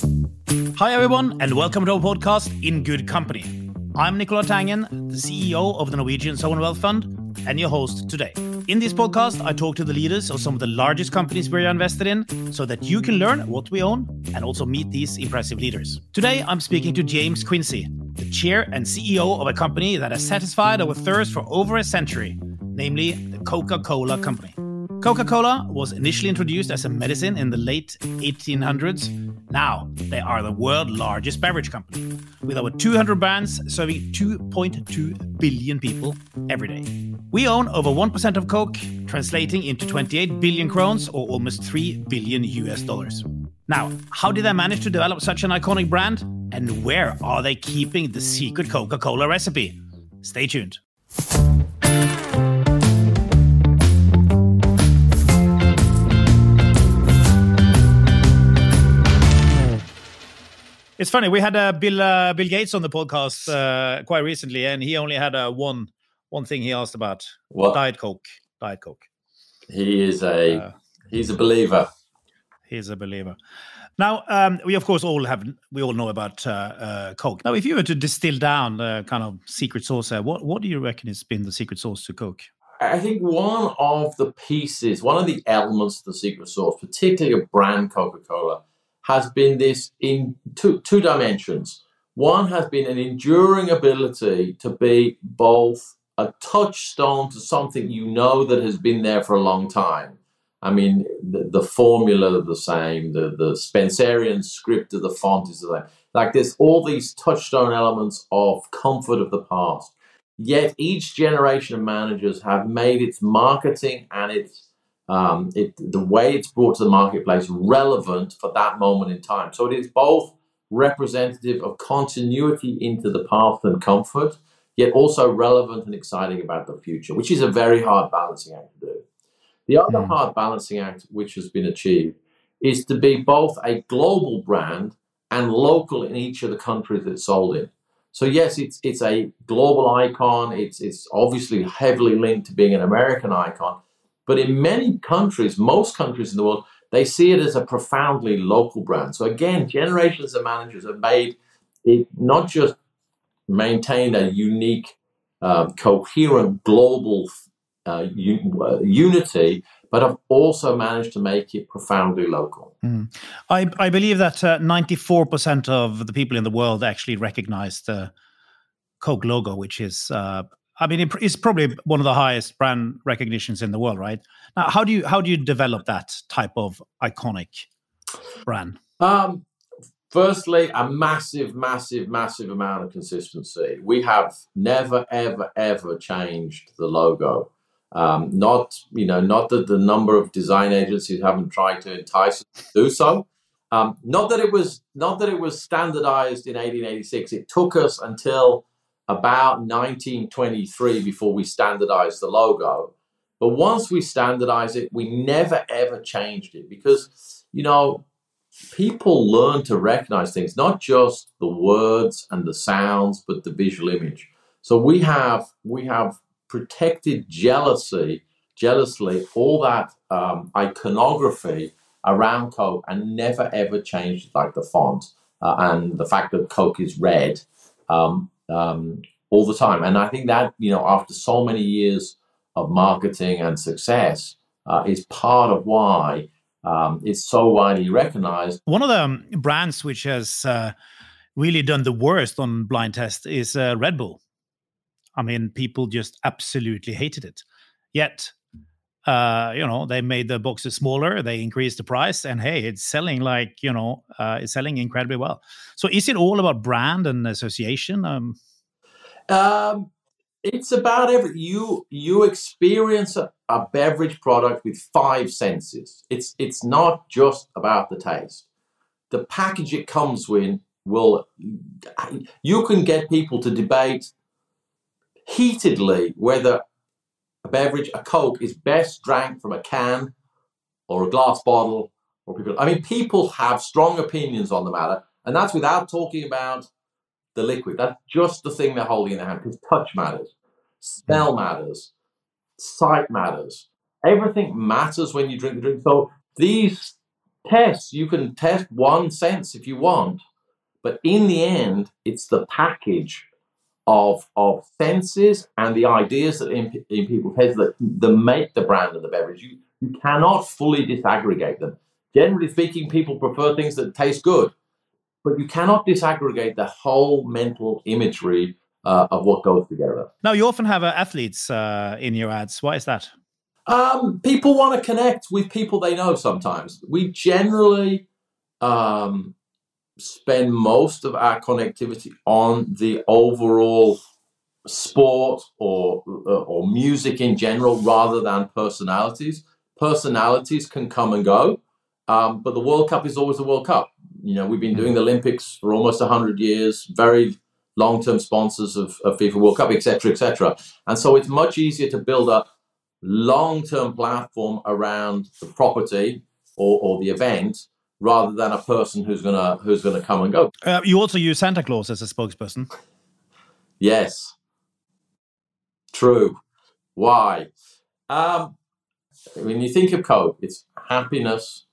Hi, everyone, and welcome to our podcast, In Good Company. I'm Nicolai Tangen, the CEO of the Norwegian Sovereign Wealth Fund, and your host today. In this podcast, I talk to the leaders of some of the largest companies we're invested in so that you can learn what we own and also meet these impressive leaders. Today, I'm speaking to James Quincey, the chair and CEO of a company that has satisfied our thirst for over a century, namely the Coca Cola Company. Coca Cola was initially introduced as a medicine in the late 1800s. Now, they are the world's largest beverage company, with over 200 brands serving 2.2 billion people every day. We own over 1% of Coke, translating into 28 billion crowns or almost 3 billion US dollars. Now, how did they manage to develop such an iconic brand? And where are they keeping the secret Coca Cola recipe? Stay tuned. It's funny. We had uh, Bill uh, Bill Gates on the podcast uh, quite recently, and he only had uh, one one thing he asked about: What? Diet Coke. Diet Coke. He is a Uh, he's a believer. He's a believer. Now, um, we of course all have we all know about uh, uh, Coke. Now, if you were to distill down the kind of secret sauce, there, what what do you reckon has been the secret sauce to Coke? I think one of the pieces, one of the elements of the secret sauce, particularly of brand Coca-Cola, has been this in two two dimensions. One has been an enduring ability to be both a touchstone to something you know that has been there for a long time. I mean, the, the formula the same, the, the Spencerian script of the font is the same. Like there's all these touchstone elements of comfort of the past. Yet each generation of managers have made its marketing and its um, it, the way it's brought to the marketplace relevant for that moment in time. So it is both representative of continuity into the past and comfort, yet also relevant and exciting about the future, which is a very hard balancing act to do. The other Mm. hard balancing act which has been achieved is to be both a global brand and local in each of the countries it's sold in. So yes, it's it's a global icon. It's it's obviously heavily linked to being an American icon, but in many countries, most countries in the world, they see it as a profoundly local brand. So again, generations of managers have made it not just maintain a unique, um, coherent global uh, u- uh, unity, but have also managed to make it profoundly local. I, I believe that uh, 94% of the people in the world actually recognize the Coke logo, which is, uh, I mean, it, it's probably one of the highest brand recognitions in the world, right? Now, how do you how do you develop that type of iconic brand? Um, firstly, a massive, massive, massive amount of consistency. We have never, ever, ever changed the logo. Um, not, you know, not that the number of design agencies haven't tried to entice us to do so. Um, not that it was, not that it was standardized in 1886. It took us until about 1923 before we standardized the logo. But once we standardized it, we never ever changed it because, you know, people learn to recognize things, not just the words and the sounds, but the visual image. So we have we have protected jealousy, jealously all that um, iconography around Coke and never ever changed like the font uh, and the fact that Coke is red um, um, all the time. And I think that you know after so many years of marketing and success uh, is part of why um, it's so widely recognized. One of the um, brands which has uh, really done the worst on blind test is uh, Red Bull. I mean, people just absolutely hated it. Yet, uh, you know, they made the boxes smaller, they increased the price, and hey, it's selling like you know, uh, it's selling incredibly well. So, is it all about brand and association? Um, Um, it's about every you you experience a, a beverage product with five senses. It's it's not just about the taste. The package it comes with will you can get people to debate heatedly whether a beverage, a Coke, is best drank from a can or a glass bottle or people. I mean, people have strong opinions on the matter, and that's without talking about the liquid. That's just the thing they're holding in their hand because touch matters, smell matters, sight matters. Everything matters when you drink the drink. So these tests, you can test one sense if you want, but in the end, it's the package of of senses and the ideas that in, in people's heads that, that make the brand of the beverage. You you cannot fully disaggregate them. Generally speaking, people prefer things that taste good, but you cannot disaggregate the whole mental imagery uh, of what goes together. Now, you often have uh, athletes uh, in your ads. Why is that? Um, people want to connect with people they know sometimes. We generally um, spend most of our connectivity on the overall sport or uh, or music in general rather than personalities. Personalities can come and go, um, but the World Cup is always the World Cup. You know, we've been doing the Olympics for almost hundred years. Very long-term sponsors of, of FIFA World Cup, etc., etc. And so it's much easier to build a long-term platform around the property or, or the event rather than a person who's gonna who's gonna come and go. Uh, you also use Santa Claus as a spokesperson. Yes, true. Why? Um, when you think of Coke, it's happiness,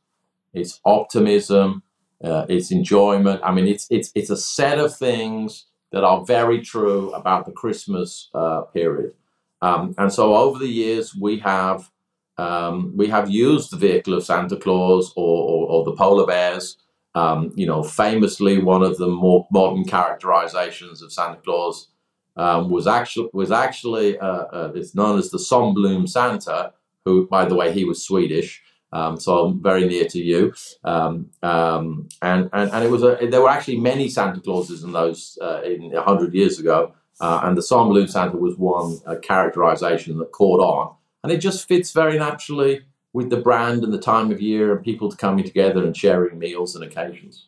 it's optimism, uh, it's enjoyment. I mean, it's it's it's a set of things that are very true about the Christmas uh, period. Um, and so over the years, we have um, we have used the vehicle of Santa Claus or, or, or the polar bears. Um, you know, famously, one of the more modern characterizations of Santa Claus um, was actually was actually uh, uh, it's known as the Sundblom Santa, who, by the way, he was Swedish. Um, so I'm very near to you. Um, um, and, and and it was a, there were actually many Santa Clauses in those uh, in hundred years ago, uh, and the Sundblom Santa was one characterization that caught on, and it just fits very naturally with the brand and the time of year and people coming together and sharing meals and occasions.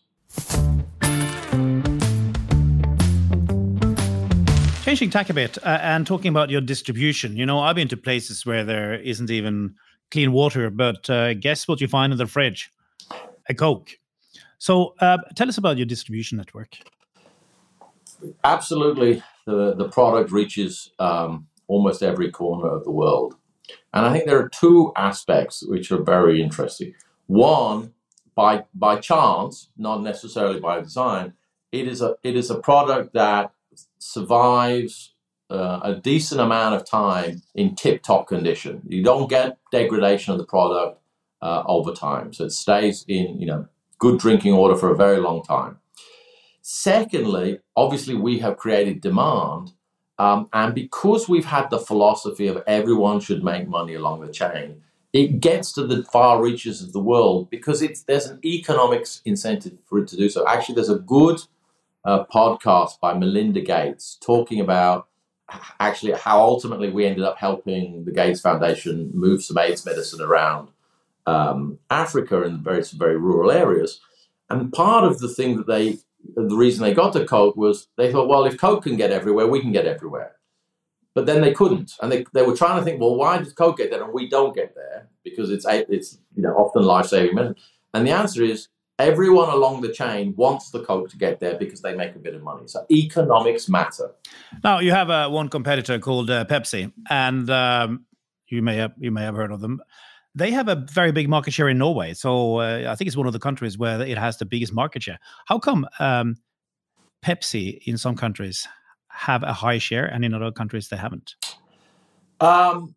Changing tack a bit uh, and talking about your distribution. You know, I've been to places where there isn't even clean water, but uh, guess what you find in the fridge? A Coke. So uh, tell us about your distribution network. Absolutely, the the product reaches um, almost every corner of the world, and I think there are two aspects which are very interesting. One, by by chance, not necessarily by design, it is a it is a product that survives uh, a decent amount of time in tip top condition. You don't get degradation of the product uh, over time, so it stays in you know good drinking order for a very long time. Secondly, obviously we have created demand, um, and because we've had the philosophy of everyone should make money along the chain, it gets to the far reaches of the world because it's there's an economics incentive for it to do so. Actually, there's a good uh, podcast by Melinda Gates talking about actually how ultimately we ended up helping the Gates Foundation move some AIDS medicine around um, Africa in very very rural areas. And part of the thing that they, the reason they got to Coke was they thought, well, if Coke can get everywhere, we can get everywhere. But then they couldn't, and they, they were trying to think, well, why does Coke get there and we don't get there? Because it's it's you know often life saving medicine. And the answer is everyone along the chain wants the Coke to get there because they make a bit of money. So economics matter. Now you have uh, one competitor called uh, Pepsi, and um, you may have you may have heard of them. They have a very big market share in Norway, so uh, I think it's one of the countries where it has the biggest market share. How come um, Pepsi in some countries have a high share and in other countries they haven't? Um,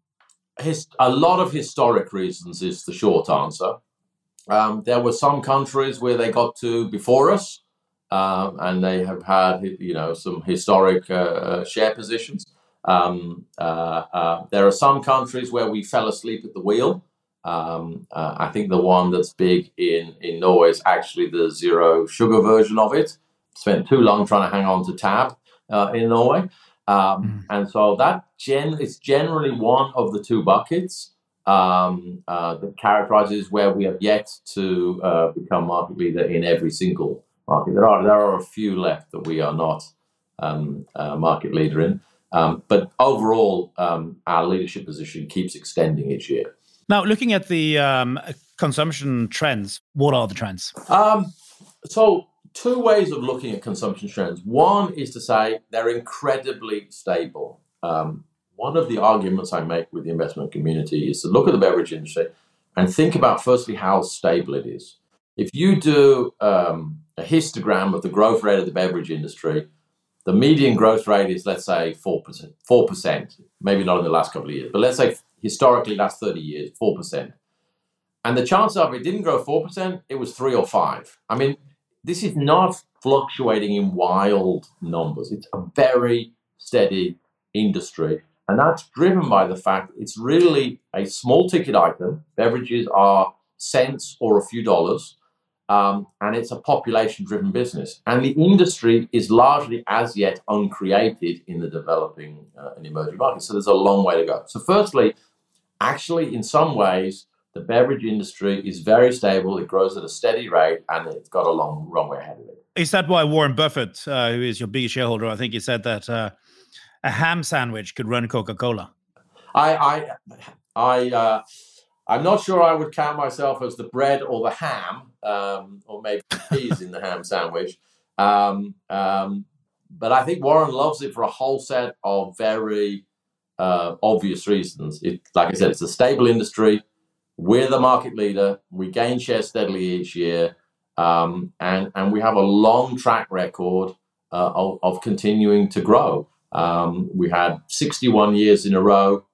his, a lot of historic reasons is the short answer. Um, there were some countries where they got to before us, um, and they have had you know some historic uh, uh, share positions. Um, uh, uh, there are some countries where we fell asleep at the wheel. Um, uh, I think the one that's big in in Norway is actually the zero sugar version of it. Spent too long trying to hang on to Tab uh, in Norway, um, mm. and so that gen is generally one of the two buckets um, uh, that characterizes where we have yet to uh, become market leader in every single market. There are there are a few left that we are not um, uh, market leader in, um, but overall, um, our leadership position keeps extending each year. Now, looking at the um, consumption trends, what are the trends? Um, so. Two ways of looking at consumption trends. One is to say they're incredibly stable. Um, one of the arguments I make with the investment community is to look at the beverage industry and think about firstly how stable it is. if you do um, a histogram of the growth rate of the beverage industry, the median growth rate is let's say four percent, four percent, maybe not in the last couple of years, but let's say historically last thirty years, four percent. And the chance of it didn't grow four percent, it was three or five. I mean, this is not fluctuating in wild numbers. It's a very steady industry. And that's driven by the fact it's really a small ticket item. Beverages are cents or a few dollars. Um, and it's a population driven business. And the industry is largely as yet uncreated in the developing uh, and emerging markets. So there's a long way to go. So, firstly, actually, in some ways, the beverage industry is very stable. It grows at a steady rate, and it's got a long runway ahead of it. Is that why Warren Buffett, uh, who is your biggest shareholder, I think he said that uh, a ham sandwich could run Coca Cola? I, I, I, uh, I'm not sure I would count myself as the bread or the ham, um, or maybe peas in the ham sandwich. Um, um, but I think Warren loves it for a whole set of very uh, obvious reasons. It, like I said, it's a stable industry. We're the market leader. We gain share steadily each year. Um, and, and we have a long track record uh, of, of, continuing to grow. Um, we had 61 years in a row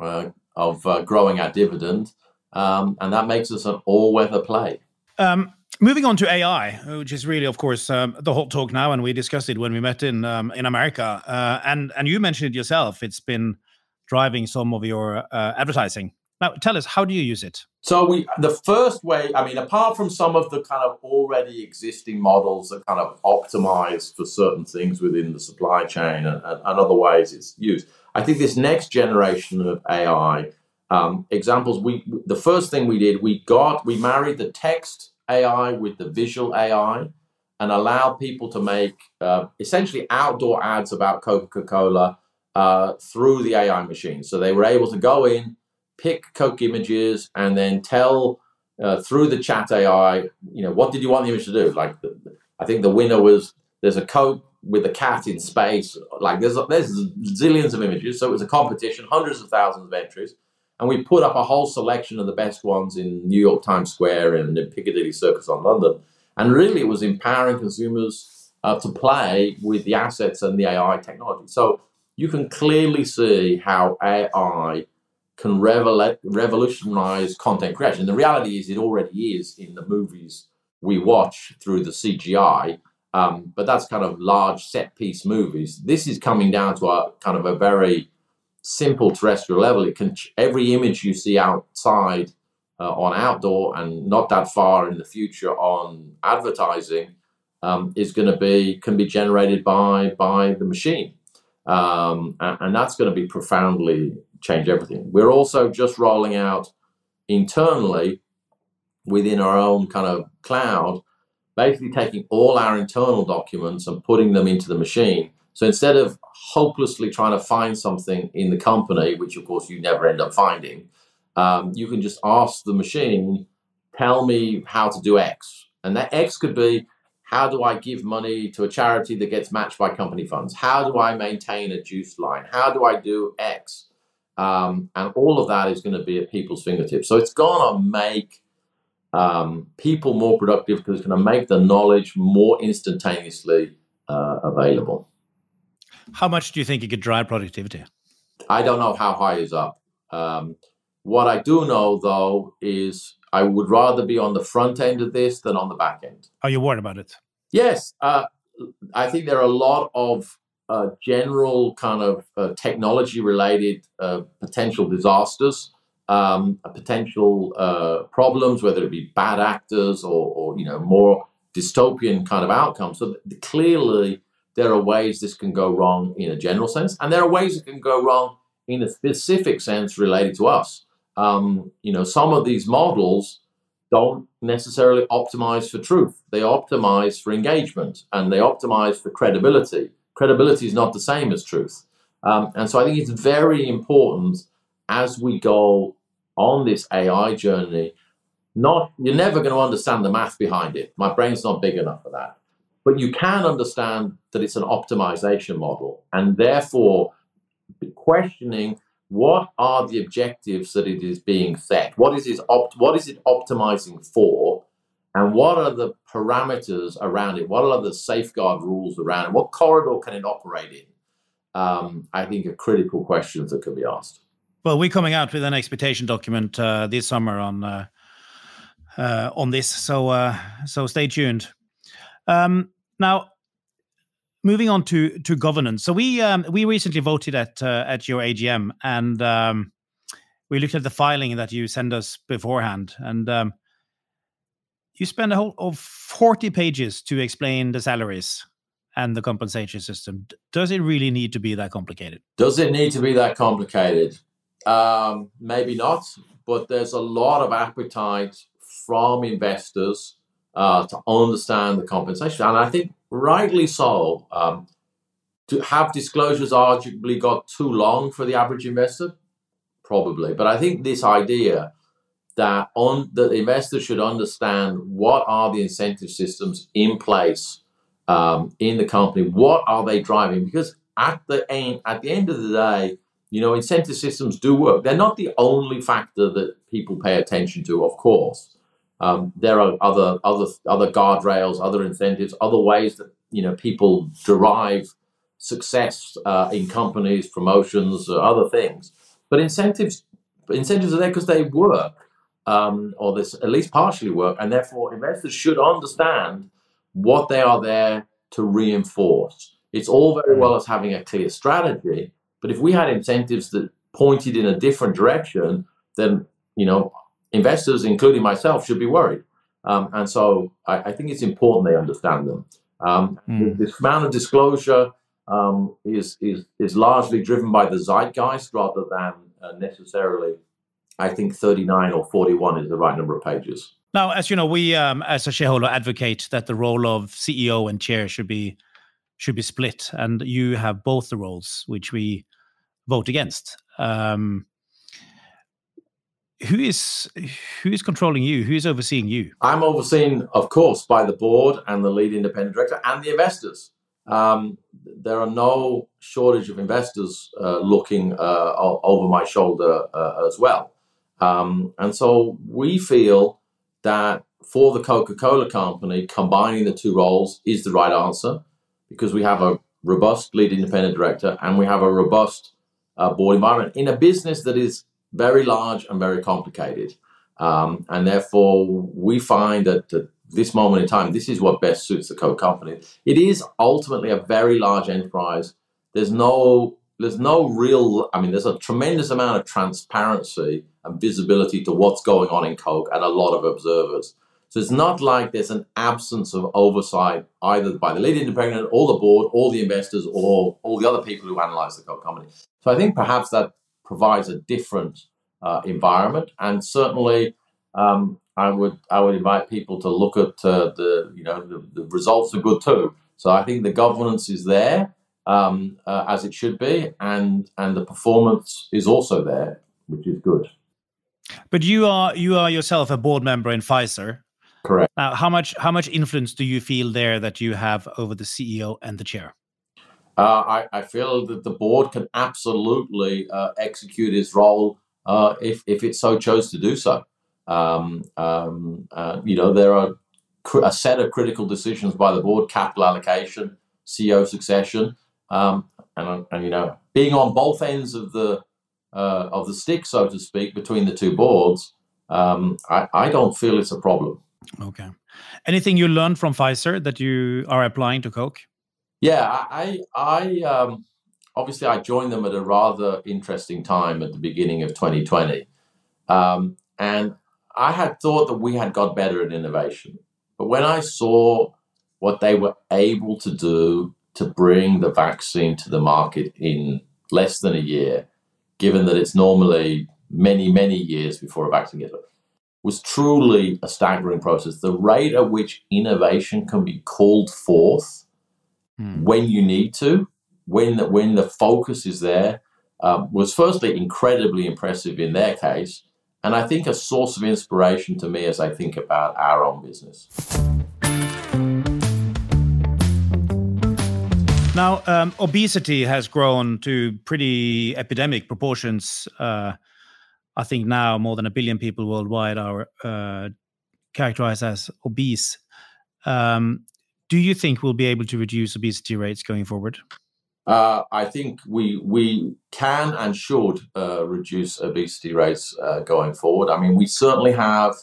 uh, of uh, growing our dividend, um, and that makes us an all weather play. Um, moving on to AI, which is really, of course, um, the hot talk now, and we discussed it when we met in um, in America. Uh, and and you mentioned it yourself; it's been driving some of your uh, advertising. Now, tell us, how do you use it? So we, the first way, I mean, apart from some of the kind of already existing models that kind of optimize for certain things within the supply chain and, and, other ways it's used, I think this next generation of AI um, examples, we the first thing we did, we got we married the text AI with the visual AI and allowed people to make uh, essentially outdoor ads about Coca Cola uh, through the AI machine. So they were able to go in pick Coke images and then tell uh, through the chat AI, you know, what did you want the image to do? Like, the, I think the winner was there's a Coke with a cat in space. Like, there's there's zillions of images, so it was a competition, hundreds of thousands of entries, and we put up a whole selection of the best ones in New York Times Square and in Piccadilly Circus on London, and really it was empowering consumers uh, to play with the assets and the AI technology. So you can clearly see how AI can revolutionize content creation. The reality is, it already is in the movies we watch through the CGI. Um, but that's kind of large set piece movies. This is coming down to a kind of a very simple terrestrial level. It can every image you see outside uh, on outdoor and not that far in the future on advertising um, is going to be can be generated by by the machine, um, and, that's going to be profoundly change everything. We're also just rolling out internally within our own kind of cloud, basically taking all our internal documents and putting them into the machine. So instead of hopelessly trying to find something in the company, which of course you never end up finding, um, you can just ask the machine, tell me how to do X. And that X could be how do I give money to a charity that gets matched by company funds? How do I maintain a juice line? How do I do X? Um, and all of that is going to be at people's fingertips. So it's going to make um, people more productive because it's going to make the knowledge more instantaneously uh, available. How much do you think it could drive productivity? I don't know how high is up. Um, what I do know, though, is I would rather be on the front end of this than on the back end. Are you worried about it? Yes. Uh, I think there are a lot of uh, general kind of uh, technology related uh, potential disasters, um, potential uh, problems, whether it be bad actors or, or, you know more dystopian kind of outcomes. So th- clearly, there are ways this can go wrong in a general sense, and there are ways it can go wrong in a specific sense related to us. Um, you know, some of these models don't necessarily optimize for truth. They optimize for engagement and they optimize for credibility credibility is not the same as truth. Um, and so I think it's very important as we go on this AI journey. Not you're never going to understand the math behind it. My brain's not big enough for that. But you can understand that it's an optimization model, and therefore questioning what are the objectives that it is being set. What is it? Opt- what is it optimizing for? And what are the parameters around it? What are the safeguard rules around it? What corridor can it operate in? Um, I think are critical questions that can be asked. Well, we're coming out with an expectation document uh, this summer on uh, uh, on this, so uh, so stay tuned. Um, now, moving on to to governance. So we um, we recently voted at uh, at your AGM, and um, we looked at the filing that you sent us beforehand, and um, you spent a whole of forty pages to explain the salaries and the compensation system. Does it really need to be that complicated? Does it need to be that complicated? Um, maybe not, but there's a lot of appetite from investors uh, to understand the compensation, and I think rightly so. Um, to have disclosures arguably got too long for the average investor, probably. But I think this idea that on the investors should understand what are the incentive systems in place um, in the company, what are they driving? Because at the end, at the end of the day, you know, incentive systems do work. They're not the only factor that people pay attention to, of course. Um, there are other other other guardrails, other incentives, other ways that you know people derive success uh, in companies, promotions, or other things. But incentives incentives are there because they work, um, or this at least partially work, and therefore investors should understand what they are there to reinforce. It's all very well as having a clear strategy, but if we had incentives that pointed in a different direction, then you know investors, including myself, should be worried. Um, and so I, I, think it's important they understand them. Um, mm. This amount of disclosure um, is, is, is largely driven by the zeitgeist rather than uh, necessarily, I think 39 or 41 is the right number of pages. Now, as you know, we um, as a shareholder advocate that the role of CEO and chair should be should be split, and you have both the roles, which we vote against. Um, who is who is controlling you? Who is overseeing you? I'm overseen, of course, by the board and the lead independent director and the investors. Um, there are no shortage of investors uh, looking uh, over my shoulder uh, as well, um, and so we feel that for the Coca-Cola company, combining the two roles is the right answer because we have a robust lead independent director and we have a robust uh, board environment in a business that is very large and very complicated. Um, and therefore, we find that at this moment in time, this is what best suits the Coke company. It is ultimately a very large enterprise. There's no there's no real I mean, there's a tremendous amount of transparency and visibility to what's going on in Coke and a lot of observers. So it's not like there's an absence of oversight either by the lead independent or the board or the investors or all the other people who analyze the Coke company. So I think perhaps that provides a different uh, environment. And certainly, um, I would I would invite people to look at uh, the you know the, the, results are good too. So I think the governance is there um, uh, as it should be, and and the performance is also there, which is good. But you are you are yourself a board member in Pfizer. Correct. Now, how much how much influence do you feel there that you have over the CEO and the chair? Uh, I, I, feel that the board can absolutely uh, execute its role uh, if, if it so chose to do so. Um, um, uh, you know, there are cr- a set of critical decisions by the board: capital allocation, CEO succession, um, and, and you know, being on both ends of the uh, of the stick, so to speak, between the two boards. Um, I, I don't feel it's a problem. Okay. Anything you learned from Pfizer that you are applying to Coke? Yeah, I, I um, obviously I joined them at a rather interesting time at the beginning of 2020, um, and I had thought that we had got better at innovation, but when I saw what they were able to do to bring the vaccine to the market in less than a year, given that it's normally many many years before a vaccine gets was truly a staggering process. The rate at which innovation can be called forth mm. when you need to, when the, when the focus is there, um, was firstly incredibly impressive in their case, and I think a source of inspiration to me as I think about our own business. Now, um, obesity has grown to pretty epidemic proportions. Uh, I think now more than a billion people worldwide are uh, characterized as obese. Um, do you think we'll be able to reduce obesity rates going forward? Uh, I think we we can and should uh, reduce obesity rates uh, going forward. I mean, we certainly have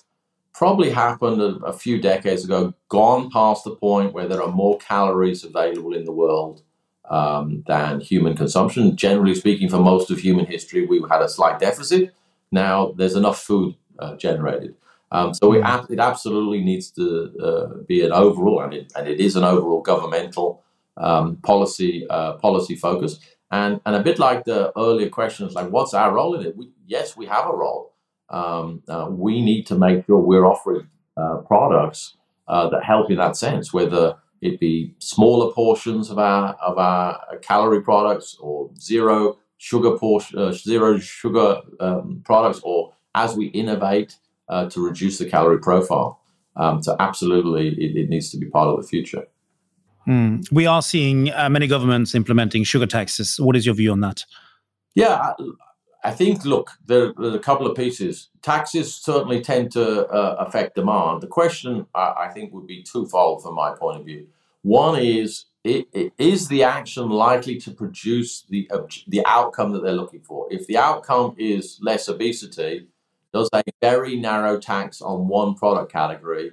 probably happened a, a, few decades ago, gone past the point where there are more calories available in the world um, than human consumption. Generally speaking, for most of human history, we had a slight deficit. Now there's enough food uh, generated. Um, so mm. it absolutely needs to uh, be an overall, and it, and it is an overall governmental um, policy uh, policy focus. And, and a bit like the earlier questions, like what's our role in it? We, yes, we have a role. Um, uh, we need to make sure we're offering uh, products uh, that help in that sense, whether it be smaller portions of our of our calorie products or zero sugar portion, uh, zero sugar um, products, or as we innovate uh, to reduce the calorie profile. Um, so absolutely, it, it, needs to be part of the future. Mm. We are seeing uh, many governments implementing sugar taxes. What is your view on that? Yeah, I, think, look, there, there, are a couple of pieces. Taxes certainly tend to uh, affect demand. The question, I, I, think, would be twofold from my point of view. One is, it, it, is the action likely to produce the, the outcome that they're looking for? If the outcome is less obesity, does a very narrow tax on one product category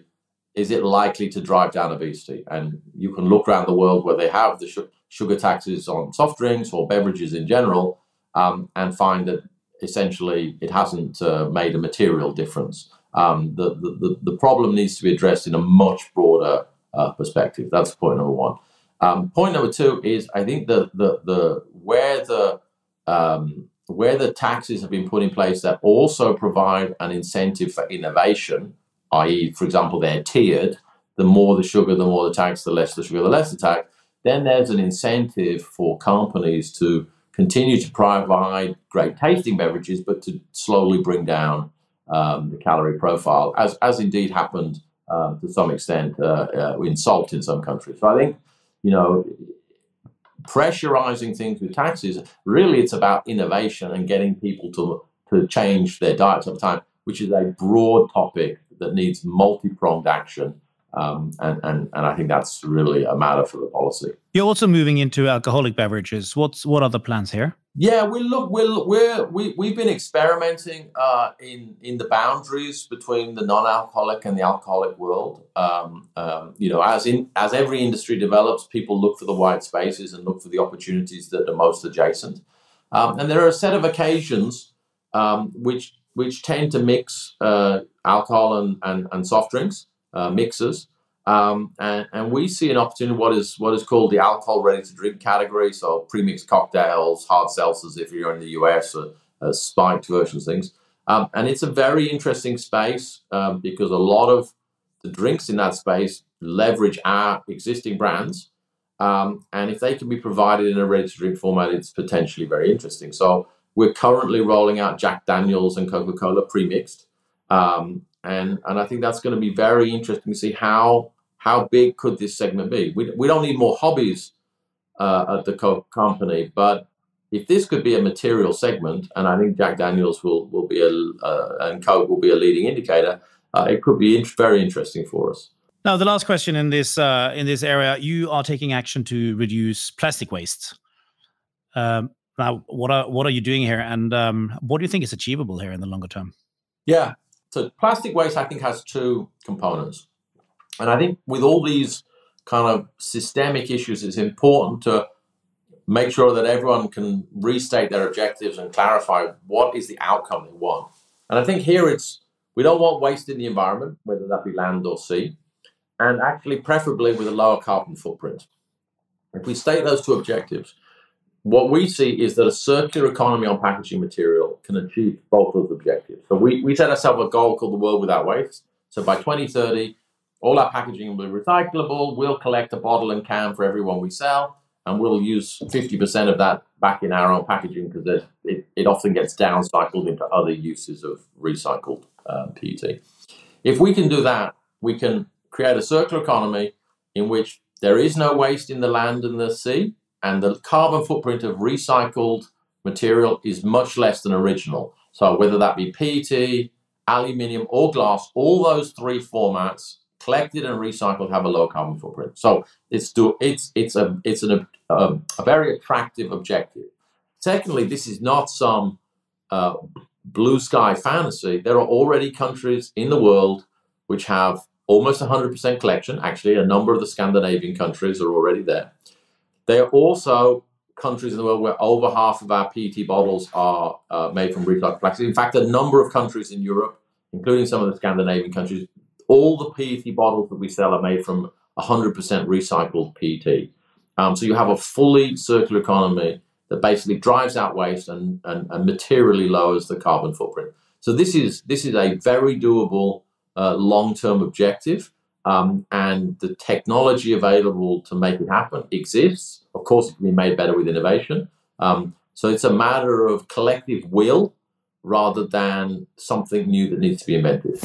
is it likely to drive down obesity? And you can look around the world where they have the sh- sugar taxes on soft drinks or beverages in general um, and find that essentially it hasn't uh, made a material difference. Um, the, the, the problem needs to be addressed in a much broader uh, perspective. That's point number one. Um, point number two is I think the, the, the where the um, where the taxes have been put in place that also provide an incentive for innovation i.e., for example, they're tiered. The more the sugar, the more the tax, the less the sugar, the less the tax. Then there's an incentive for companies to continue to provide great tasting beverages, but to slowly bring down um, the calorie profile, as, as indeed happened uh, to some extent uh, uh, in salt in some countries. So I think, you know, pressurizing things with taxes, really it's about innovation and getting people to, to change their diets over time, which is a broad topic that needs multi-pronged action. Um, and, and, and I think that's really a matter for the policy. You're also moving into alcoholic beverages. What's what are the plans here? Yeah, we look we're, we're we we've been experimenting uh, in in the boundaries between the non-alcoholic and the alcoholic world. Um, um, you know, as in as every industry develops, people look for the white spaces and look for the opportunities that are most adjacent. Um, and there are a set of occasions um, which which tend to mix uh, alcohol and, and, and, soft drinks uh, mixers. Um, and, and, we see an opportunity what is what is called the alcohol ready to drink category. So premixed cocktails, hard seltzers if you're in the US, or, uh, spiked versions, things. Um, and it's a very interesting space um, because a lot of the drinks in that space leverage our existing brands. Um, and if they can be provided in a ready to drink format, it's potentially very interesting. So we're currently rolling out Jack Daniels and Coca Cola pre-mixed, um, and and I think that's going to be very interesting to see how how big could this segment be. We we don't need more hobbies uh, at the co- company, but if this could be a material segment, and I think Jack Daniels will will be a uh, and Coke will be a leading indicator, uh, it could be very interesting for us. Now, the last question in this uh, in this area, you are taking action to reduce plastic waste. Um, now, what are what are you doing here, and um, what do you think is achievable here in the longer term? Yeah, so plastic waste, I think, has two components, and I think with all these kind of systemic issues, it's important to make sure that everyone can restate their objectives and clarify what is the outcome they want. And I think here it's we don't want waste in the environment, whether that be land or sea, and actually preferably with a lower carbon footprint. If we state those two objectives, what we see is that a circular economy on packaging material can achieve both of those objectives. So we, we set ourselves a goal called the world without waste. So by 2030, all our packaging will be recyclable. We'll collect a bottle and can for everyone we sell, and we'll use 50% of that back in our own packaging because it, it often gets downcycled into other uses of recycled uh, PET. If we can do that, we can create a circular economy in which there is no waste in the land and the sea, and the carbon footprint of recycled material is much less than original. So whether that be PET, aluminium, or glass, all those three formats collected and recycled have a low carbon footprint. So it's do it's it's a it's an, a, a very attractive objective. Secondly, this is not some uh, blue sky fantasy. There are already countries in the world which have almost 100% collection. Actually, a number of the Scandinavian countries are already there. There are also countries in the world where over half of our PET bottles are uh, made from recycled plastic. In fact, a number of countries in Europe, including some of the Scandinavian countries, all the PET bottles that we sell are made from 100% recycled PET. Um, so you have a fully circular economy that basically drives out waste and, and, and materially lowers the carbon footprint. So this is this is a very doable uh, long-term objective. Um, and the technology available to make it happen exists. Of course, it can be made better with innovation. Um, so it's a matter of collective will rather than something new that needs to be invented.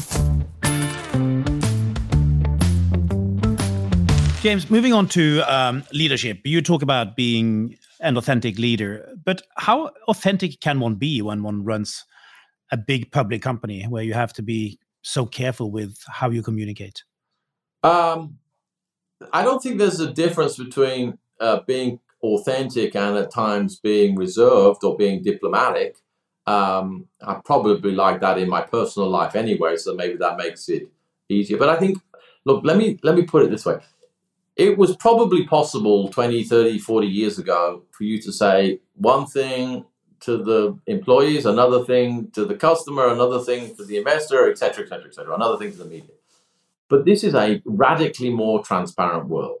James, moving on to um, leadership, you talk about being an authentic leader, but how authentic can one be when one runs a big public company where you have to be so careful with how you communicate? Um, I don't think there's a difference between uh, being authentic and at times being reserved or being diplomatic. Um, I probably like that in my personal life anyway, so maybe that makes it easier. But I think, look, let me let me put it this way. It was probably possible 20, 30, 40 years ago for you to say one thing to the employees, another thing to the customer, another thing to the investor, etc., etc., etc., another thing to the media. But this is a radically more transparent world.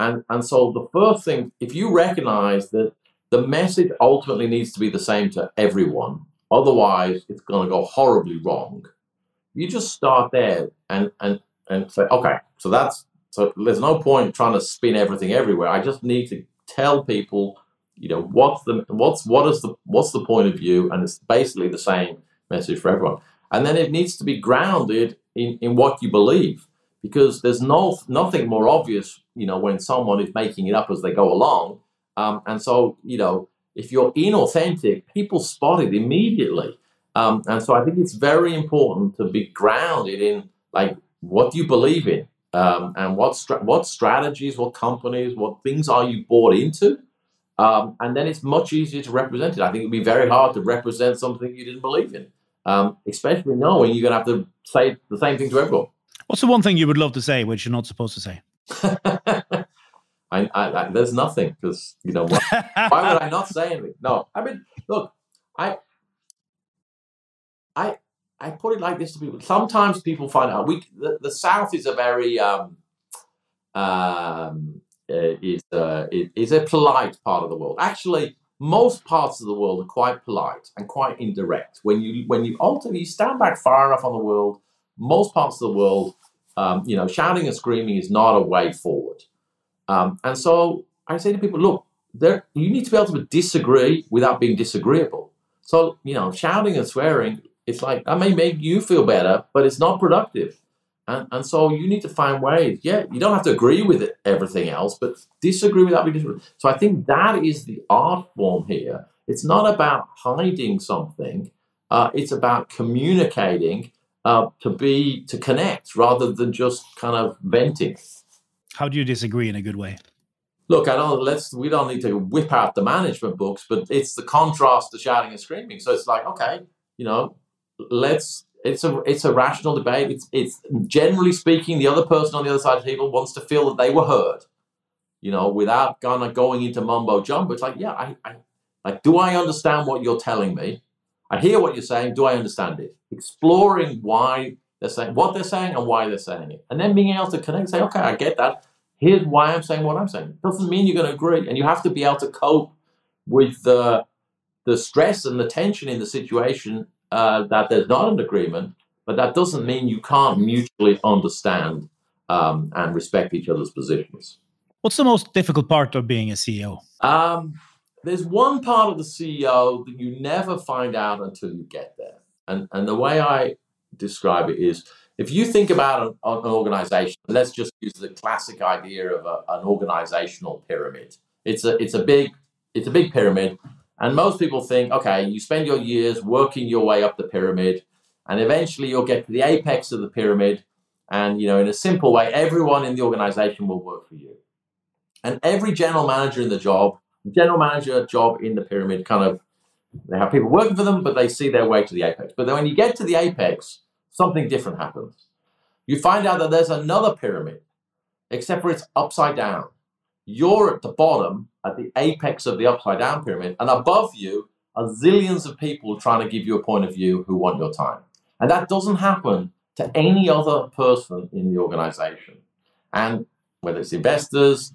And, and so the first thing, if you recognize that the message ultimately needs to be the same to everyone, otherwise it's going to go horribly wrong. You just start there and, and, and say, okay, so that's, so there's no point trying to spin everything everywhere. I just need to tell people you know what's the what's what is the what's the point of view and it's basically the same message for everyone and then it needs to be grounded in in what you believe because there's no nothing more obvious you know when someone is making it up as they go along. Um, and so you know if you're inauthentic people spot it immediately. Um, and so i think it's very important to be grounded in like what do you believe in um, and what stra- what strategies what companies what things are you bought into? Um, and then it's much easier to represent it. I think it'd be very hard to represent something you didn't believe in, um, especially knowing you're going to have to say the same thing to everyone. What's the one thing you would love to say which you're not supposed to say? I, I, I, there's nothing because you know why, why would I not say anything? No, I mean, look, I, I, I put it like this to people. Sometimes people find out we the, the South is a very um, um, uh, is, uh, is a polite part of the world. Actually, most parts of the world are quite polite and quite indirect. When you when you ultimately stand back far enough on the world, most parts of the world, um, you know, shouting and screaming is not a way forward. Um, and so I say to people, look, there you need to be able to disagree without being disagreeable. So you know, shouting and swearing, it's like that may make you feel better, but it's not productive. And, and so you need to find ways. Yeah, you don't have to agree with it, everything else, but disagree with that. So I think that is the art form here. It's not about hiding something. Uh, it's about communicating uh, to be to connect rather than just kind of venting. How do you disagree in a good way? Look, I don't. Let's. We don't need to whip out the management books, but it's the contrast to shouting and screaming. So it's like, okay, you know, let's it's a it's a rational debate. It's it's generally speaking, the other person on the other side of the table wants to feel that they were heard, you know, without kind of going into mumbo jumbo. It's like, yeah, I, I like, do I understand what you're telling me? I hear what you're saying. Do I understand it? Exploring why they're saying what they're saying and why they're saying it, and then being able to connect. Say, okay, I get that. Here's why I'm saying what I'm saying. Doesn't mean you're going to agree, and you have to be able to cope with the the stress and the tension in the situation uh, that there's not an agreement, but that doesn't mean you can't mutually understand um, and respect each other's positions. What's the most difficult part of being a CEO? Um, there's one part of the CEO that you never find out until you get there. And, and the way I describe it is if you think about an, an organization, let's just use the classic idea of a, an organizational pyramid. It's a, it's, a big, it's a big pyramid and most people think, okay, you spend your years working your way up the pyramid, and eventually you'll get to the apex of the pyramid. And you know, in a simple way, everyone in the organization will work for you. And every general manager in the job, general manager job in the pyramid, kind of they have people working for them, but they see their way to the apex. But then when you get to the apex, something different happens. You find out that there's another pyramid, except for it's upside down. You're at the bottom, at the apex of the upside down pyramid, and above you are zillions of people trying to give you a point of view who want your time. And that doesn't happen to any other person in the organization. And whether it's investors,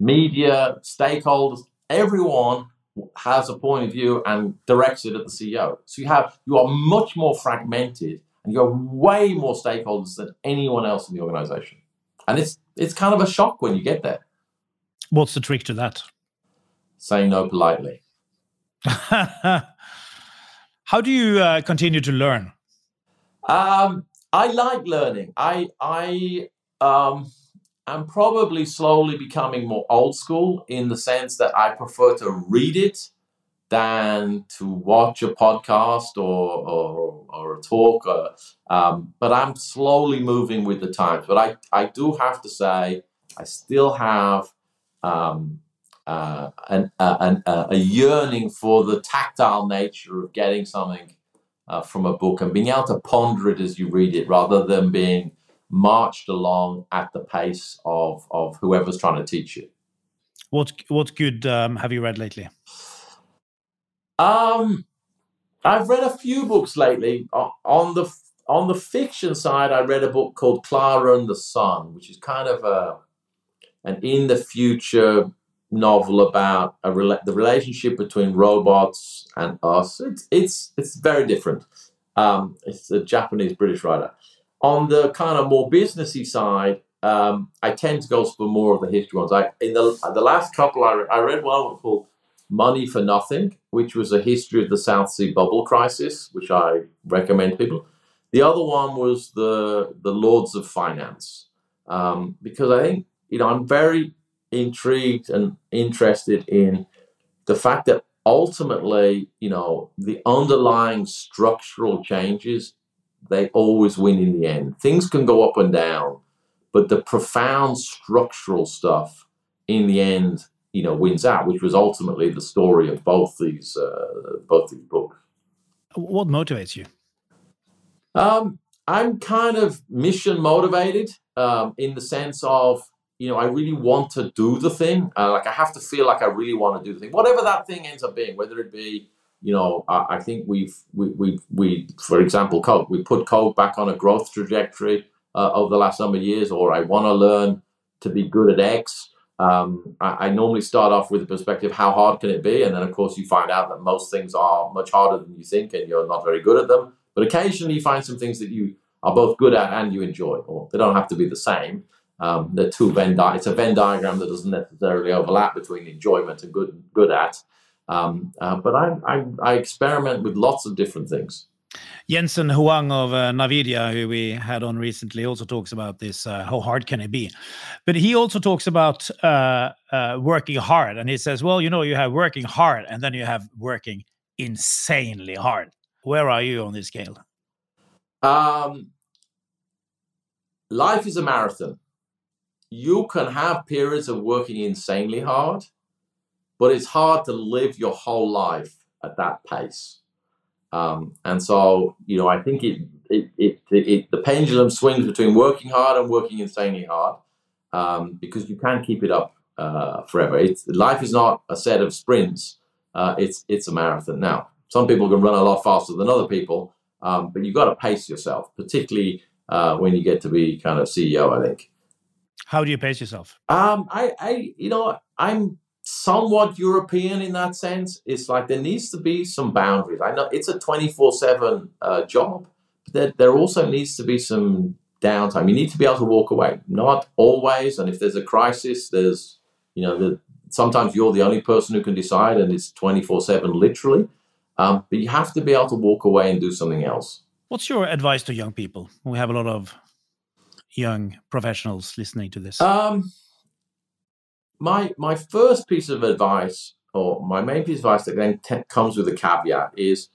media, stakeholders, everyone has a point of view and directs it at the CEO. So you have you are much more fragmented and you have way more stakeholders than anyone else in the organization. And it's it's kind of a shock when you get there. What's the trick to that? Saying no politely. How do you uh, continue to learn? Um, I like learning. I I um, I'm probably slowly becoming more old school in the sense that I prefer to read it than to watch a podcast or or, or a talk. Or, um, but I'm slowly moving with the times. But I I do have to say I still have um, uh, an, uh, an, uh, a yearning for the tactile nature of getting something uh, from a book and being able to ponder it as you read it rather than being marched along at the pace of, of whoever's trying to teach you. What what good um, have you read lately? Um, I've read a few books lately. On the on the fiction side, I read a book called Klara and the Sun, which is kind of a an in the future novel about a the relationship between robots and us. It's it's it's very different. Um, it's a Japanese British writer. On the kind of more businessy side, um, I tend to go for more of the history ones. I in the the last couple I, re- I read one called Money for Nothing, which was a history of the South Sea bubble crisis, which I recommend people. The other one was the the Lords of Finance, um, because I think you know I'm very intrigued and interested in the fact that ultimately, you know, the underlying structural changes, they always win in the end. Things can go up and down, but the profound structural stuff in the end, you know, wins out, which was ultimately the story of both these uh, both these books. What motivates you? Um, I'm kind of mission motivated um, in the sense of you know, I really want to do the thing. Uh, like I have to feel like I really want to do the thing, whatever that thing ends up being. Whether it be, you know, I, I think we've we we we for example, Coke, We put Coke back on a growth trajectory uh, over the last number of years, or I want to learn to be good at X. Um, I, I, normally start off with the perspective, how hard can it be? And then, of course, you find out that most things are much harder than you think, and you're not very good at them. But occasionally, you find some things that you are both good at and you enjoy, or they don't have to be the same. Um, the two Venn di- it's a Venn diagram that doesn't necessarily overlap between enjoyment and good good at. Um, uh, but I, I, I experiment with lots of different things. Jensen Huang of uh, Nvidia, who we had on recently, also talks about this. Uh, how hard can it be? But he also talks about uh, uh, working hard, and he says, "Well, you know, you have working hard, and then you have working insanely hard." Where are you on this scale? Um, life is a marathon you can have periods of working insanely hard, but it's hard to live your whole life at that pace. Um, and so, you know, I think it, it, it, it, the pendulum swings between working hard and working insanely hard um, because you can't keep it up uh, forever. It's, life is not a set of sprints. Uh, it's it's a marathon. Now, some people can run a lot faster than other people, um, but you've got to pace yourself, particularly uh, when you get to be kind of CEO. I think. How do you pace yourself? Um, I, I, you know, I'm somewhat European in that sense. It's like there needs to be some boundaries. I know it's a 24 uh, 7 job, but there, there also needs to be some downtime. You need to be able to walk away. Not always. And if there's a crisis, there's, you know, the, sometimes you're the only person who can decide and it's 24 7 literally. Um, but you have to be able to walk away and do something else. What's your advice to young people? We have a lot of young professionals listening to this? Um, my my first piece of advice, or my main piece of advice that then t- comes with a caveat, is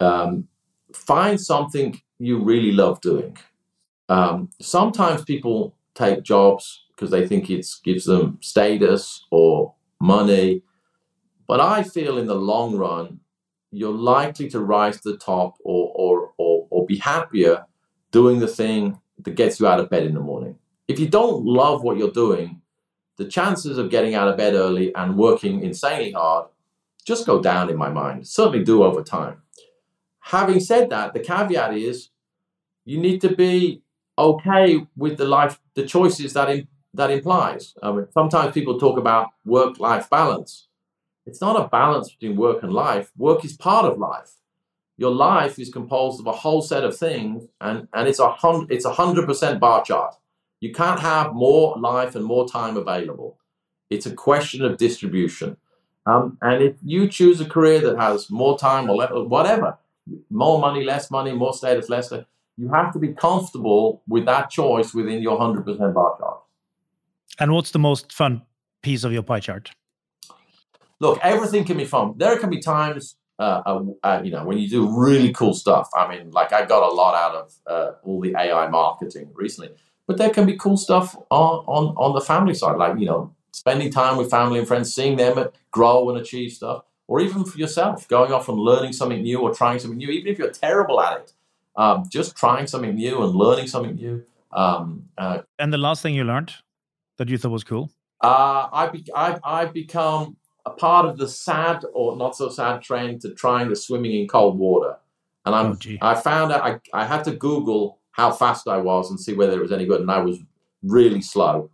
um, find something you really love doing. Um, sometimes people take jobs because they think it gives them status or money. But I feel in the long run, you're likely to rise to the top or, or, or, or be happier doing the thing that gets you out of bed in the morning. If you don't love what you're doing, the chances of getting out of bed early and working insanely hard just go down in my mind. Certainly do over time. Having said that, the caveat is you need to be okay with the life, the choices that in, that implies. I mean, sometimes people talk about work-life balance. It's not a balance between work and life. Work is part of life. Your life is composed of a whole set of things, and, and it's a hundred it's a hundred percent bar chart. You can't have more life and more time available. It's a question of distribution. Um, and if you choose a career that has more time or whatever, more money, less money, more status, less, status, you have to be comfortable with that choice within your 100% bar chart. And what's the most fun piece of your pie chart? Look, everything can be fun. There can be times, uh, uh, uh, you know, when you do really cool stuff. I mean, like I got a lot out of uh, all the AI marketing recently, but there can be cool stuff on, on on the family side, like you know, spending time with family and friends, seeing them grow and achieve stuff, or even for yourself, going off and learning something new or trying something new, even if you're terrible at it, um, just trying something new and learning something new. Um, uh, and the last thing you learned that you thought was cool? Uh, I be, I, I've become a part of the sad or not so sad trend to trying the swimming in cold water. And I'm, oh, I found out I, I had to Google how fast I was and see whether it was any good. And I was really slow,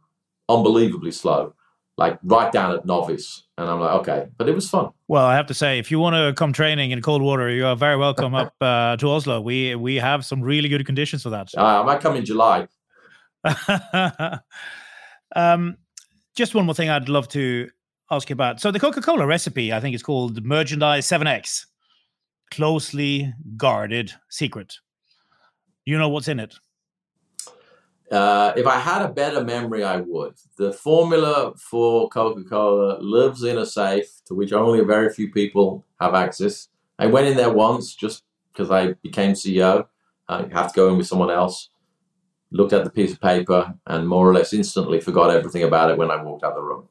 unbelievably slow, like right down at novice. And I'm like, okay, but it was fun. Well, I have to say, if you want to come training in cold water, you are very welcome up uh, to Oslo. We we have some really good conditions for that. Uh, I might come in July. um, just one more thing I'd love to ask you about. So the Coca-Cola recipe, I think it's called Merchandise 7X. Closely guarded secret. You know what's in it? Uh, if I had a better memory, I would. The formula for Coca Cola lives in a safe to which only a very few people have access. I went in there once just because I became CEO. I have to go in with someone else. Looked at the piece of paper and more or less instantly forgot everything about it when I walked out the room.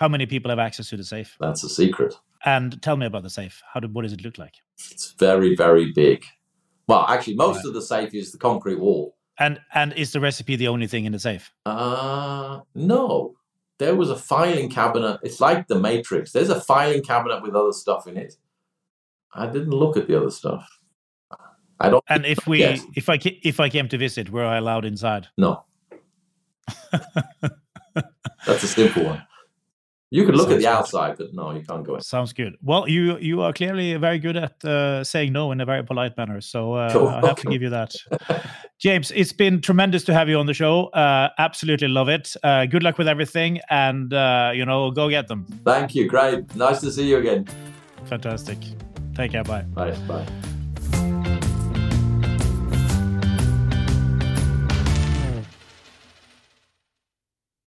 How many people have access to the safe? That's a secret. And tell me about the safe. How do, what does it look like? It's very, very big. Well, actually, most right. of the safe is the concrete wall and and is the recipe the only thing in the safe? Uh no. There was a filing cabinet. It's like the Matrix. There's a filing cabinet with other stuff in it. I didn't look at the other stuff. I don't. And if we, yes. if I, if I came to visit, were I allowed inside? No. That's a simple one. You can look Sounds at the good. outside, but no, you can't go in. Sounds good. Well, you you are clearly very good at uh, saying no in a very polite manner, so uh, cool. I have to give you that. James, it's been tremendous to have you on the show. Uh, absolutely love it. Uh, good luck with everything, and uh, you know, go get them. Thank you. Great. Nice to see you again. Fantastic. Take care. Bye. Bye. Bye.